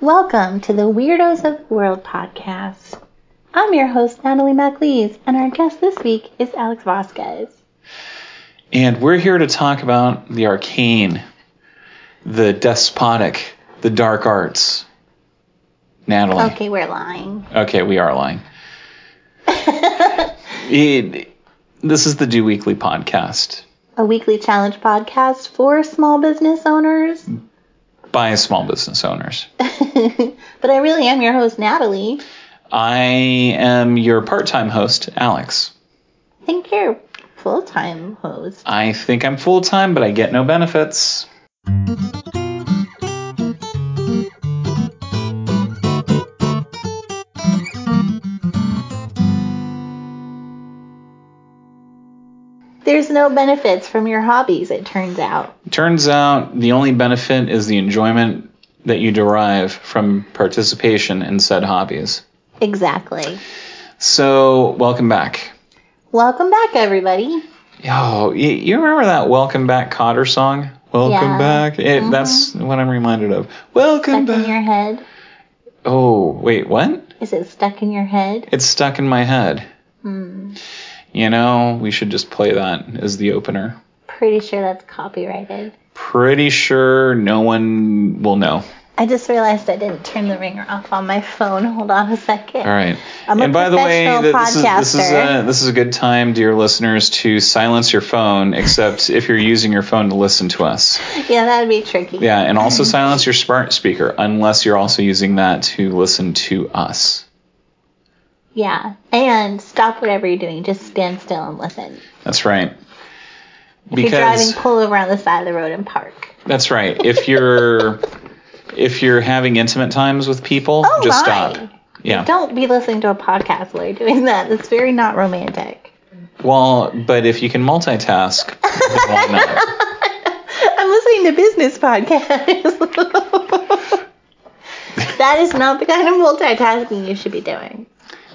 Welcome to the Weirdos of the World podcast. I'm your host, Natalie MacLees, and our guest this week is Alex Vasquez. And we're here to talk about the arcane, the despotic, the dark arts. Natalie. Okay, we're lying. Okay, we are lying. It- this is the Do Weekly podcast A weekly challenge podcast for small business owners. By small business owners. but I really am your host, Natalie. I am your part time host, Alex. I think you're full time host. I think I'm full time, but I get no benefits. There's no benefits from your hobbies, it turns out. Turns out the only benefit is the enjoyment that you derive from participation in said hobbies. Exactly. So, welcome back. Welcome back, everybody. Yo, you, remember that Welcome Back Kotter song? Welcome Yeah. back. It, Mhm. That's what I'm reminded of. Welcome Stuck in back. your head. Oh, wait, what? Is it stuck in your head? It's stuck in my head. Hmm. You know, we should just play that as the opener. Pretty sure that's copyrighted. Pretty sure no one will know. I just realized I didn't turn the ringer off on my phone. Hold on a second. All right. I'm and by the way, th- this is, this is a uh, this is a good time, dear listeners, to silence your phone, except if you're using your phone to listen to us. Yeah, that would be tricky. Yeah, and also silence your smart speaker unless you're also using that to listen to us. Yeah. And stop whatever you're doing. Just stand still and listen. That's right. If you're driving, pull over on the side of the road and park. that's right. If you're if you're having intimate times with people, Oh just my. stop. Yeah. Don't be listening to a podcast while you're doing that. It's very not romantic. Well, but if you can multitask, why not? I'm listening to business podcasts. that is not the kind of multitasking you should be doing.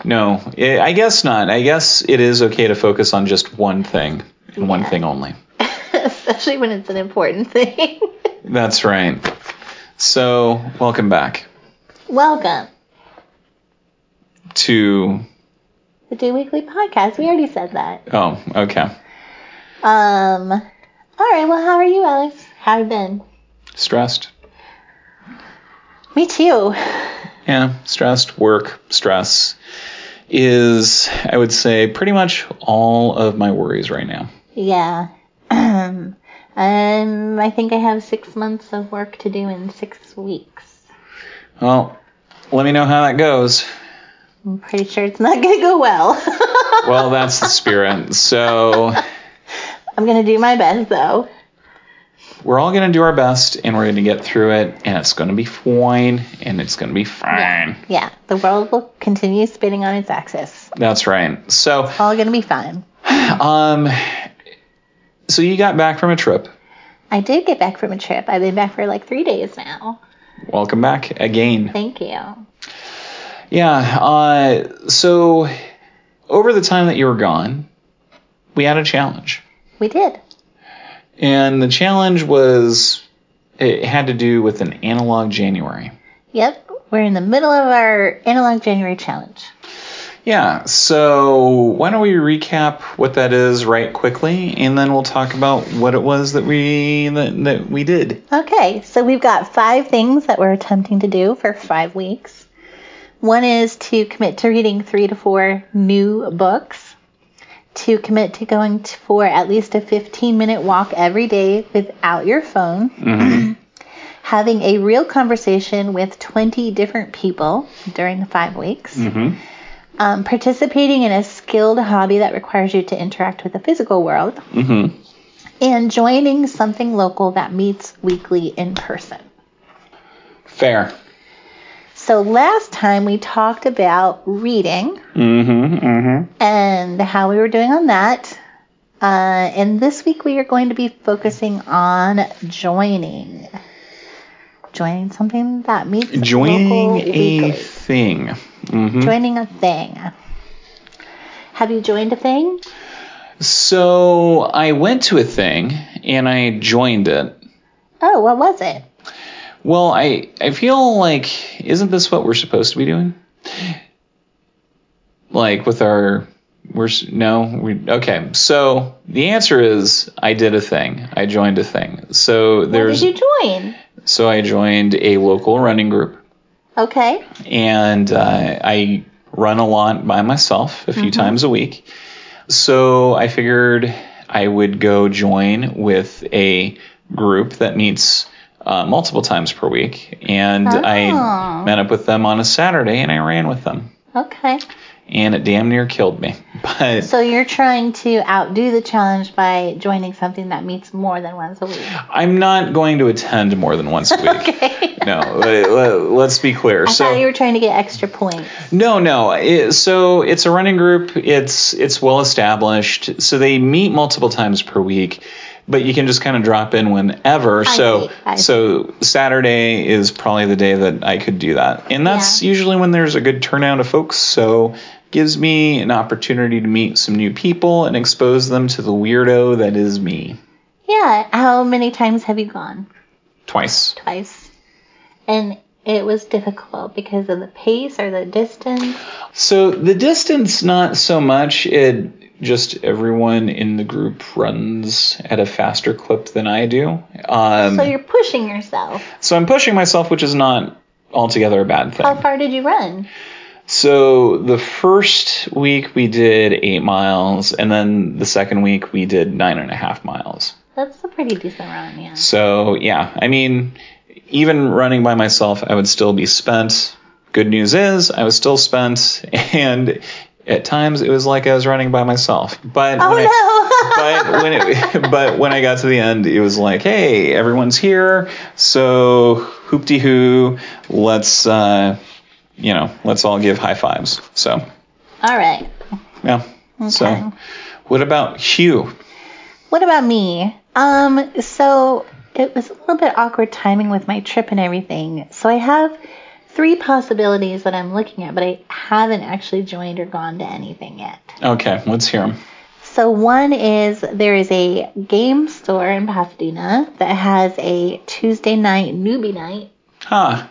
No, I I guess not. I guess it is okay to focus on just one thing and one thing only. Especially when it's an important thing. That's right. So, welcome back Welcome to. the Do Weekly Podcast. We already said that. Oh, okay. Um. All right. Well, how are you, Alex? How have you been? Stressed. Me too. Yeah, stressed. Work, stress is, I would say, pretty much all of my worries right now. Yeah. Um. Um. I think I have six months of work to do in six weeks. Well, let me know how that goes. I'm pretty sure it's not gonna go well. Well, that's the spirit. So, I'm gonna do my best though. We're all going to do our best and we're going to get through it and it's going to be fine and it's going to be fine. Yeah. The world will continue spinning on its axis. That's right. So, All gonna be fine. um, so you got back from a trip. I did get back from a trip. I've been back for like three days now. Welcome back again. Thank you. Yeah. Uh, so over the time that you were gone, we had a challenge, We did. And the challenge was it had to do with an analog January. Yep. We're in the middle of our analog January challenge. Yeah. So why don't we recap what that is right quickly, and then we'll talk about what it was that we that, that we did. Okay, so we've got five things that we're attempting to do for five weeks. One is to commit to reading three to four new books, to commit to going t- for at least a 15 minute walk every day without your phone, having a real conversation with 20 different people during the five weeks, Mm-hmm. um, participating in a skilled hobby that requires you to interact with the physical world, Mm-hmm. and joining something local that meets weekly in person. Fair. So last time we talked about reading Mm-hmm. Mm-hmm. and how we were doing on that. Uh, and this week we are going to be focusing on joining. Joining something that meets Joining a weekly. thing. Mm-hmm. Joining a thing. Have you joined a thing? So I went to a thing and I joined it. Oh, what was it? Well, I I feel like isn't this what we're supposed to be doing? Like with our we're no we okay. So the answer is I did a thing. I joined a thing. So What there's did you join? so I joined a local running group Okay. and uh, I run a lot by myself a few times a week. So I figured I would go join with a group that meets uh, multiple times per week, and Oh. I met up with them on a Saturday and I ran with them, Okay. and it damn near killed me. But So you're trying to outdo the challenge by joining something that meets more than once a week. I'm not going to attend more than once a week. Okay. No, let- let's be clear. I so thought you were trying to get extra points. No, no. It, so it's a running group. It's it's well established. So they meet multiple times per week, but you can just kind of drop in whenever. so see, I see. so Saturday is probably the day that I could do that, and that's Yeah. usually when there's a good turnout of folks. So gives me an opportunity to meet some new people and expose them to the weirdo that is me. Yeah. How many times have you gone? Twice. Twice. And it was difficult because of the pace or the distance. So the distance, not so much. It just everyone in the group runs at a faster clip than I do. Um, So you're pushing yourself. so I'm pushing myself, which is not altogether a bad thing. How far did you run? So the first week we did eight miles, and then the second week we did nine and a half miles. That's a pretty decent run, yeah. So yeah, I mean, even running by myself, I would still be spent. Good news is, I was still spent, and at times it was like I was running by myself. But Oh when no! I, but when it, but when I got to the end, it was like, hey, everyone's here, so hoopty hoo, let's uh, you know, let's all give high fives. So All right. yeah. Okay. So what about you? What about me? Um, so it was a little bit awkward timing with my trip and everything. So I have three possibilities that I'm looking at, but I haven't actually joined or gone to anything yet. Okay, let's hear them. So one is there is a game store in Pasadena that has a Tuesday night newbie night. Huh.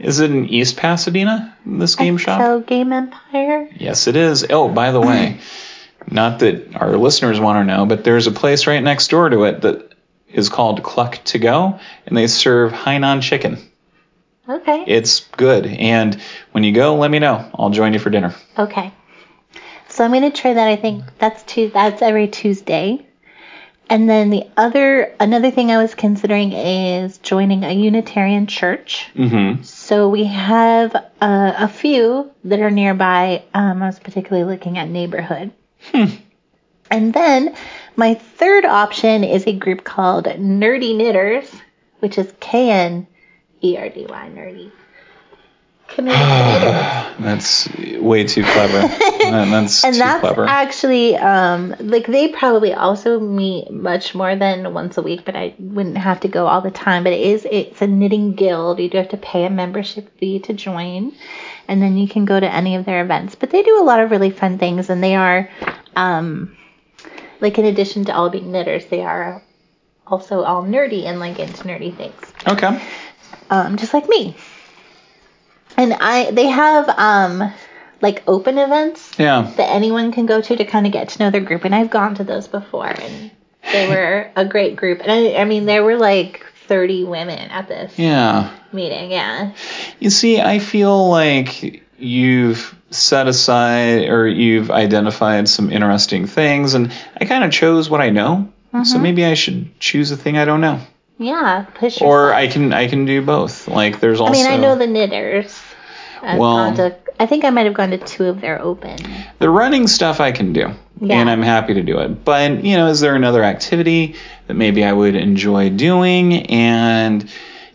Is it in East Pasadena, this game shop? So Game Empire. Yes, it is. Oh, by the way, not that our listeners want to know, but there's a place right next door to it that is called Cluck to Go, and they serve Hainan chicken. Okay. It's good. And when you go, let me know. I'll join you for dinner. Okay. So I'm gonna try that. I think that's two. That's every Tuesday. And then the other, another thing I was considering is joining a Unitarian church. Mm-hmm. So we have uh, a few that are nearby. Um, I was particularly looking at neighborhood. And then my third option is a group called Knerdy Knitters, which is K N E R D Y Nerdy. That's way too clever. That- that's and too that's clever. actually um like they probably also meet much more than once a week but i wouldn't have to go all the time but it is it's a knitting guild you do have to pay a membership fee to join and then you can go to any of their events but they do a lot of really fun things and they are um like in addition to all being knitters they are also all nerdy and like into nerdy things okay. um, just like me. And I, they have um, like open events Yeah. that anyone can go to to kind of get to know their group. And I've gone to those before, and they were a great group. And I, I mean, there were like 30 women at this Yeah. meeting. Yeah. You see, I feel like you've set aside or you've identified some interesting things, and I kind of chose what I know. So Mm-hmm. maybe I should choose a thing I don't know, Yeah. Push or yourself. I can I can do both. Like there's also I mean, I know the knitters. I've Well- to, I think I might have gone to two of their open. the running stuff I can do, Yeah. and I'm happy to do it. But you know, is there another activity that maybe I would enjoy doing? And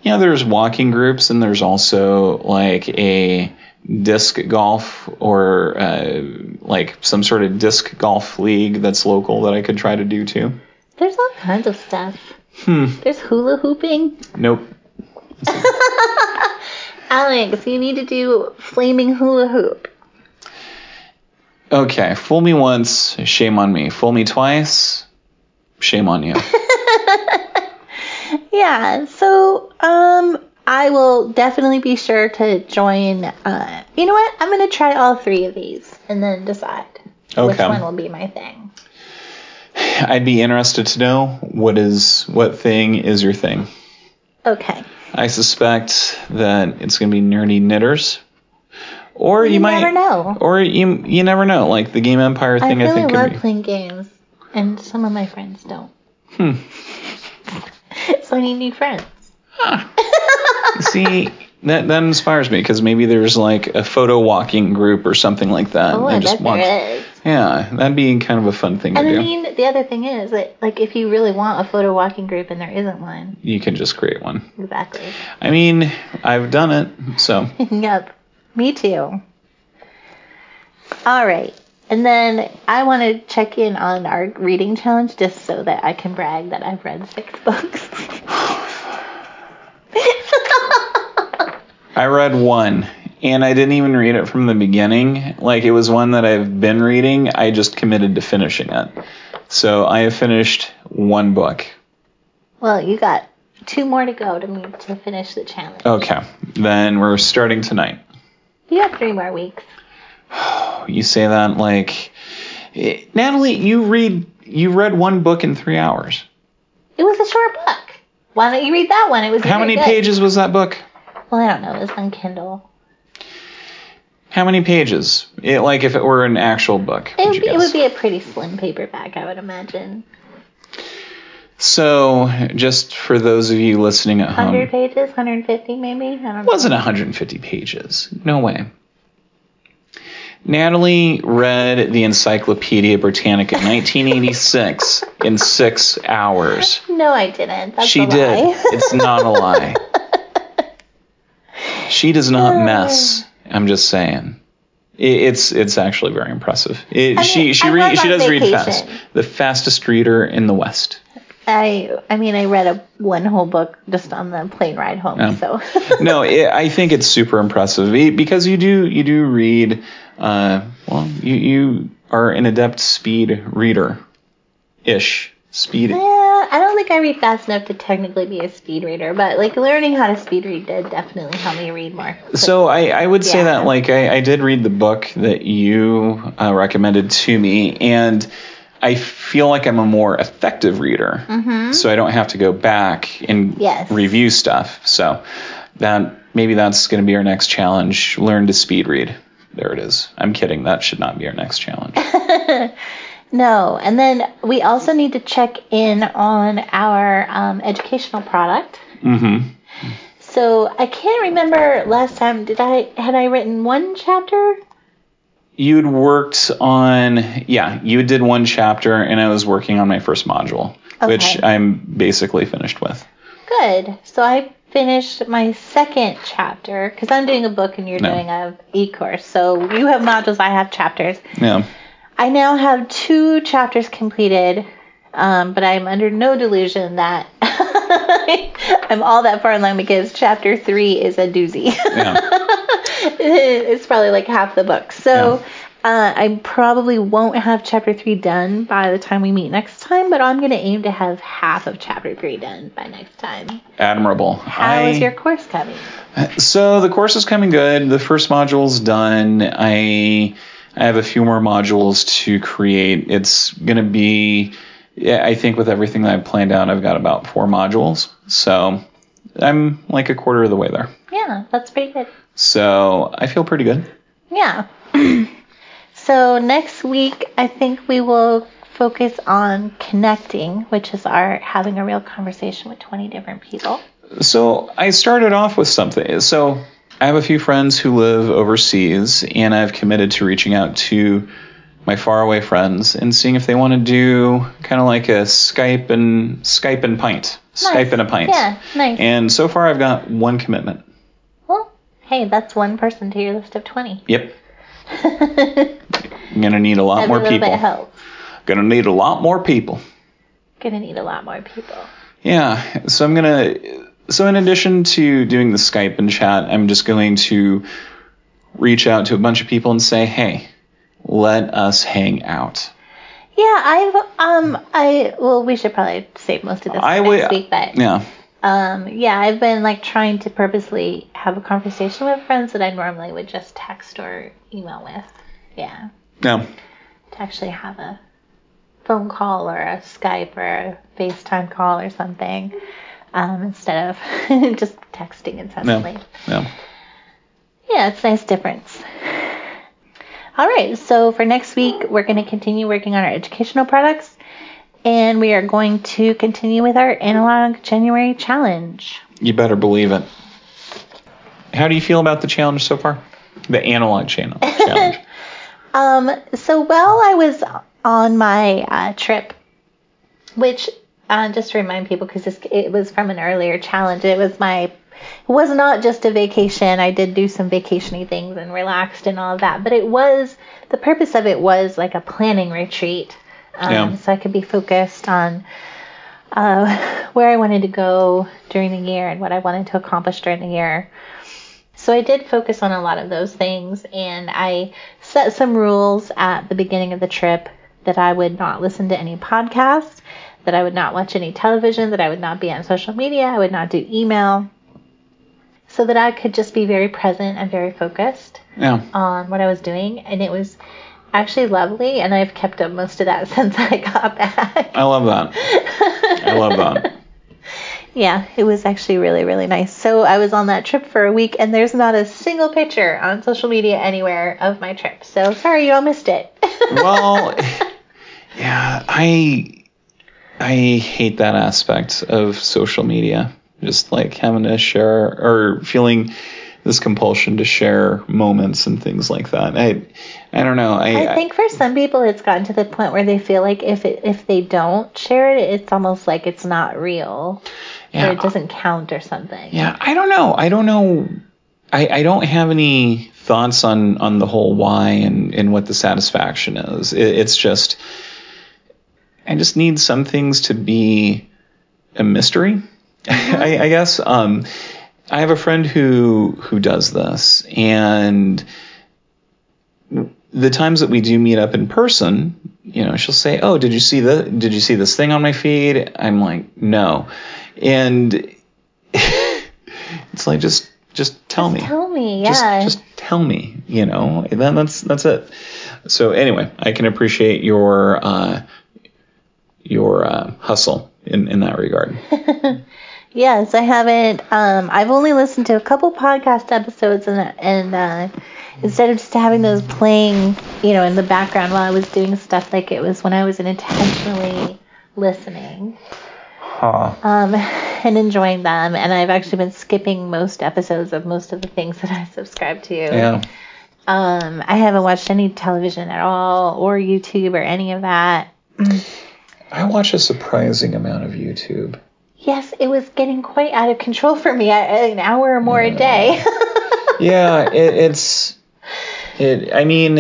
you know, there's walking groups, and there's also like a disc golf or uh, like some sort of disc golf league that's local that I could try to do too. There's all kinds of stuff. Hmm. There's hula hooping. Nope. Alex, you need to do flaming hula hoop. Okay, fool me once, shame on me. Fool me twice, shame on you. yeah. So, um, I will definitely be sure to join. Uh, you know what? I'm gonna try all three of these and then decide which one will be my thing. I'd be interested to know what is what thing is your thing. Okay. I suspect that it's going to be Knerdy Knitters, or you, You might never know. or you you never know. Like the Game Empire thing, I, really think could love be. playing games, and some of my friends don't. Hmm. so I need new friends. See, that that inspires me because maybe there's like a photo walking group or something like that. Oh, and I just bet want- there is. Yeah, that'd be kind of a fun thing to And I do. mean, the other thing is that, like, if you really want a photo walking group and there isn't one, you can just create one. exactly. I mean, I've done it, so yep, me too. All right. And then I want to check in on our reading challenge just so that I can brag that I've read six books. I read one, and I didn't even read it from the beginning. Like it was one that I've been reading. I just committed to finishing it. So I have finished one book. well, you got two more to go to to finish the challenge. Okay, then we're starting tonight. You have three more weeks. You say that like, eh, Natalie, you read you read one book in three hours. It was a short book. Why don't you read that one? It was How many good. pages was that book? Well, I don't know. It was on Kindle. How many pages? It, like if it were an actual book. It would be, it would be a pretty slim paperback, I would imagine. So, just for those of you listening at 100 home, pages, 150 maybe? I don't know. it wasn't 150 pages. No way. Natalie read the Encyclopedia Britannica in 1986 in six hours. No, I didn't. That's she did. It's not a lie. She does not mess. I'm just saying. It's it's actually very impressive. It, I she mean, she read was she does read fast. The fastest reader in the West. I I mean, I read a one whole book just on the plane ride home. So no, it, I think it's super impressive It- because you do you do read. Uh, well, you you are an adept speed reader, ish speed. I don't think I read fast enough to technically be a speed reader, but like learning how to speed read did definitely help me read more. So I, I would say Yeah. that like I, I did read the book that you uh, recommended to me, and I feel like I'm a more effective reader. Mm-hmm. So I don't have to go back and Yes. review stuff. So that maybe that's going to be our next challenge: learn to speed read. There it is. I'm kidding. That should not be our next challenge. No, and then we also need to check in on our um, educational product. mm-hmm. So I can't remember last time. Did I had I written one chapter? You'd worked on yeah. You did one chapter, and I was working on my first module, which I'm basically finished with. Good. So I finished my second chapter because I'm doing a book and you're No. doing a e-course. So you have modules, I have chapters. Yeah. I now have two chapters completed, um, but I'm under no delusion that I'm all that far along because chapter three is a doozy. Yeah. it's probably like half the book. So uh, I probably won't have chapter three done by the time we meet next time, but I'm going to aim to have half of chapter three done by next time. admirable. How I, is your course coming? So the course is coming good. The first module's done. I I have a few more modules to create. It's gonna be I think with everything that I've planned out, I've got about four modules. So I'm like a quarter of the way there. Yeah, that's pretty good. So I feel pretty good. Yeah. so next week, I think we will focus on connecting, which is our having a real conversation with 20 different people. So I started off with something. So I have a few friends who live overseas, and I've committed to reaching out to my faraway friends and seeing if they want to do kind of like a Skype and Skype and pint, Skype and a pint. Yeah, nice. And so far, I've got one commitment. well, hey, that's one person to your list of 20. Yep, I'm gonna need a lot more little people. bit helps. Gonna need a lot more people. Gonna need a lot more people. Yeah, so I'm gonna. So in addition to doing the Skype and chat, I'm just going to reach out to a bunch of people and say, "Hey, let us hang out." Yeah, I've um I well we should probably save most of this I for would- next week, but Yeah, Um, yeah, I've been like trying to purposely have a conversation with friends that I normally would just text or email with. Yeah, Yeah. to actually have a phone call or a Skype or a FaceTime call or something um, instead of just texting incessantly. No. Yeah, it's a nice difference. All right, so for next week, we're going to continue working on our educational products and we are going to continue with our analog January challenge. You better believe it. How do you feel about the challenge so far? The analog channel challenge. Um, so while I was on my uh, trip, which uh, just to remind people, because it was from an earlier challenge, it was my, it was not just a vacation. I did do some vacationy things and relaxed and all of that, but it was the purpose of it was like a planning retreat, um, Yeah. so I could be focused on uh, where I wanted to go during the year and what I wanted to accomplish during the year. So I did focus on a lot of those things, and I set some rules at the beginning of the trip that I would not listen to any podcasts, that I would not watch any television, that I would not be on social media, I would not do email, so that I could just be very present and very focused Yeah. on what I was doing. And it was actually lovely, and I've kept up most of that since I got back. I love that. I love that. Yeah, it was actually really, really nice. So I was on that trip for a week, and there's not a single picture on social media anywhere of my trip. So sorry you all missed it. Well, yeah, I I hate that aspect of social media. Just like having to share or feeling this compulsion to share moments and things like that. I I don't know. I, I think for some people, it's gotten to the point where they feel like if it, if they don't share it, it's almost like it's not real, yeah, or it doesn't count or something. Yeah, I don't know. I don't know. I, I don't have any thoughts on, on the whole why and, and what the satisfaction is. It, it's just, I just need some things to be a mystery, I, I guess. Um, I have a friend who who does this, and the times that we do meet up in person, you know, she'll say, "Oh, did you see the did you see this thing on my feed?" I'm like, "No," and it's like just just tell me Tell me, just yeah. just tell me you know and then that's that's it so anyway i can appreciate your uh your uh, hustle in in that regard Yes, I haven't. Um, I've only listened to a couple podcast episodes, and and uh, instead of just having those playing, you know, in the background while I was doing stuff, like it was when I was intentionally listening huh. um, and enjoying them. And I've actually been skipping most episodes of most of the things that I subscribe to. yeah Um, I haven't watched any television at all, or YouTube, or any of that. I watch a surprising amount of youtube Yes, it was getting quite out of control for me. An hour or more a day. yeah it, it's it i mean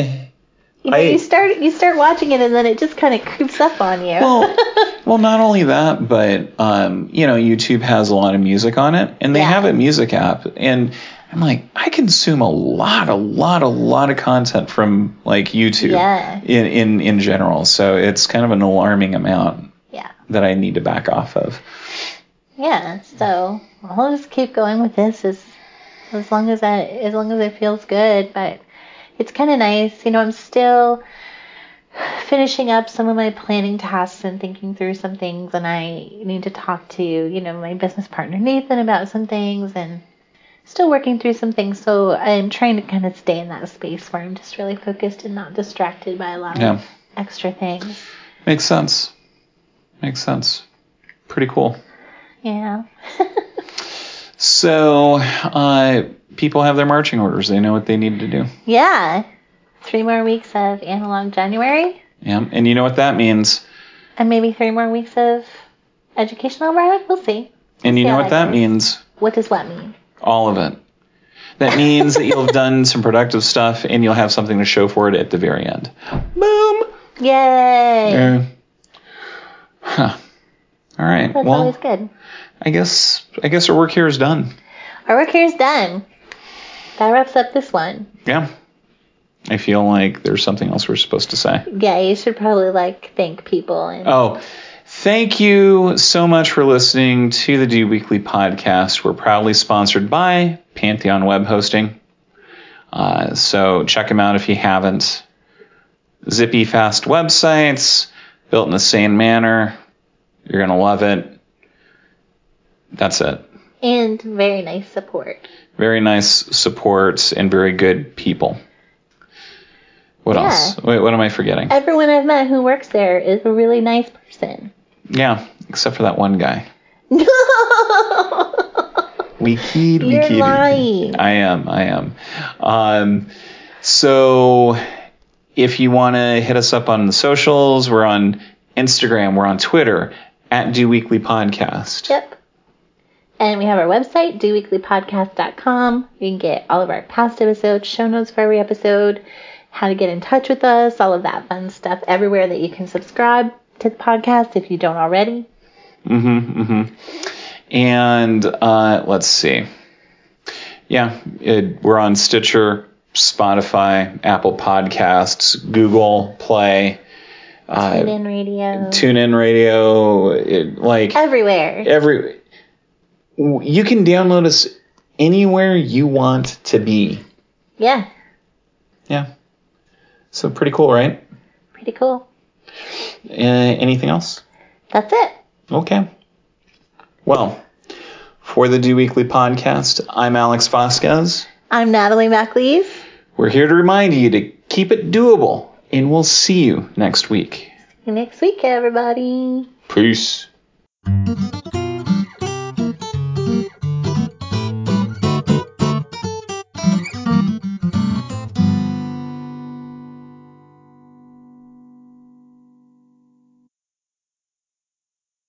you know, I- you start you start watching it, and then it just kind of creeps up on you. well, well, not only that, but um, you know, YouTube has a lot of music on it, and they Yeah. have a music app, and I'm like, I consume a lot, a lot, a lot of content from like YouTube Yeah. in, in in general, so it's kind of an alarming amount yeah, that I need to back off of. yeah. So I'll just keep going with this as as long as I as long as it feels good. But it's kind of nice, you know. I'm still finishing up some of my planning tasks and thinking through some things, and I need to talk to you know my business partner Nathan about some things and. Still working through some things, so I'm trying to kind of stay in that space where I'm just really focused and not distracted by a lot Yeah. of extra things. Makes sense. Makes sense. Pretty cool. Yeah. So, uh, people have their marching orders. They know what they need to do. Yeah. Three more weeks of analog January, Yeah, and you know what that means. and maybe three more weeks of educational environment. We'll see. And you know what that means. What does what mean? All of it. That means that you'll have done some productive stuff and you'll have something to show for it at the very end. Boom. Yay! Uh, huh. All right. That's well, always good. I guess I guess our work here is done. Our work here is done. That wraps up this one. Yeah. I feel like there's something else we're supposed to say. Yeah, you should probably like thank people and Oh, Thank you so much for listening to the Do Weekly podcast. We're proudly sponsored by Pantheon Web Hosting. Uh, so check them out if you haven't. Zippy, fast websites, built in the same manner. You're going to love it. That's it. And very nice support. Very nice support and very good people. What Yeah. else? Wait, what am I forgetting? Everyone I've met who works there is a really nice person. Yeah, except for that one guy. We keyed, we You're keyed. lying. I am, I am. Um, so if you want to hit us up on the socials, we're on Instagram, we're on Twitter at Do Weekly Podcast. Yep. And we have our website, doweeklypodcast.com. You can get all of our past episodes, show notes for every episode, how to get in touch with us, all of that fun stuff everywhere that you can subscribe to the podcast if you don't already. Mm-hmm, mm-hmm. And uh, let's see. Yeah, it, we're on Stitcher, Spotify, Apple Podcasts, Google Play, uh, TuneIn Radio. TuneIn Radio, it, like everywhere. every. You can download us anywhere you want to be. Yeah. Yeah. So pretty cool, right? Pretty cool. Uh, anything else? That's it. Okay. Well, for the Do Weekly podcast, I'm Alex Vasquez. I'm Natalie MacLees. We're here to remind you to keep it doable, and we'll see you next week. See you next week, everybody. Peace.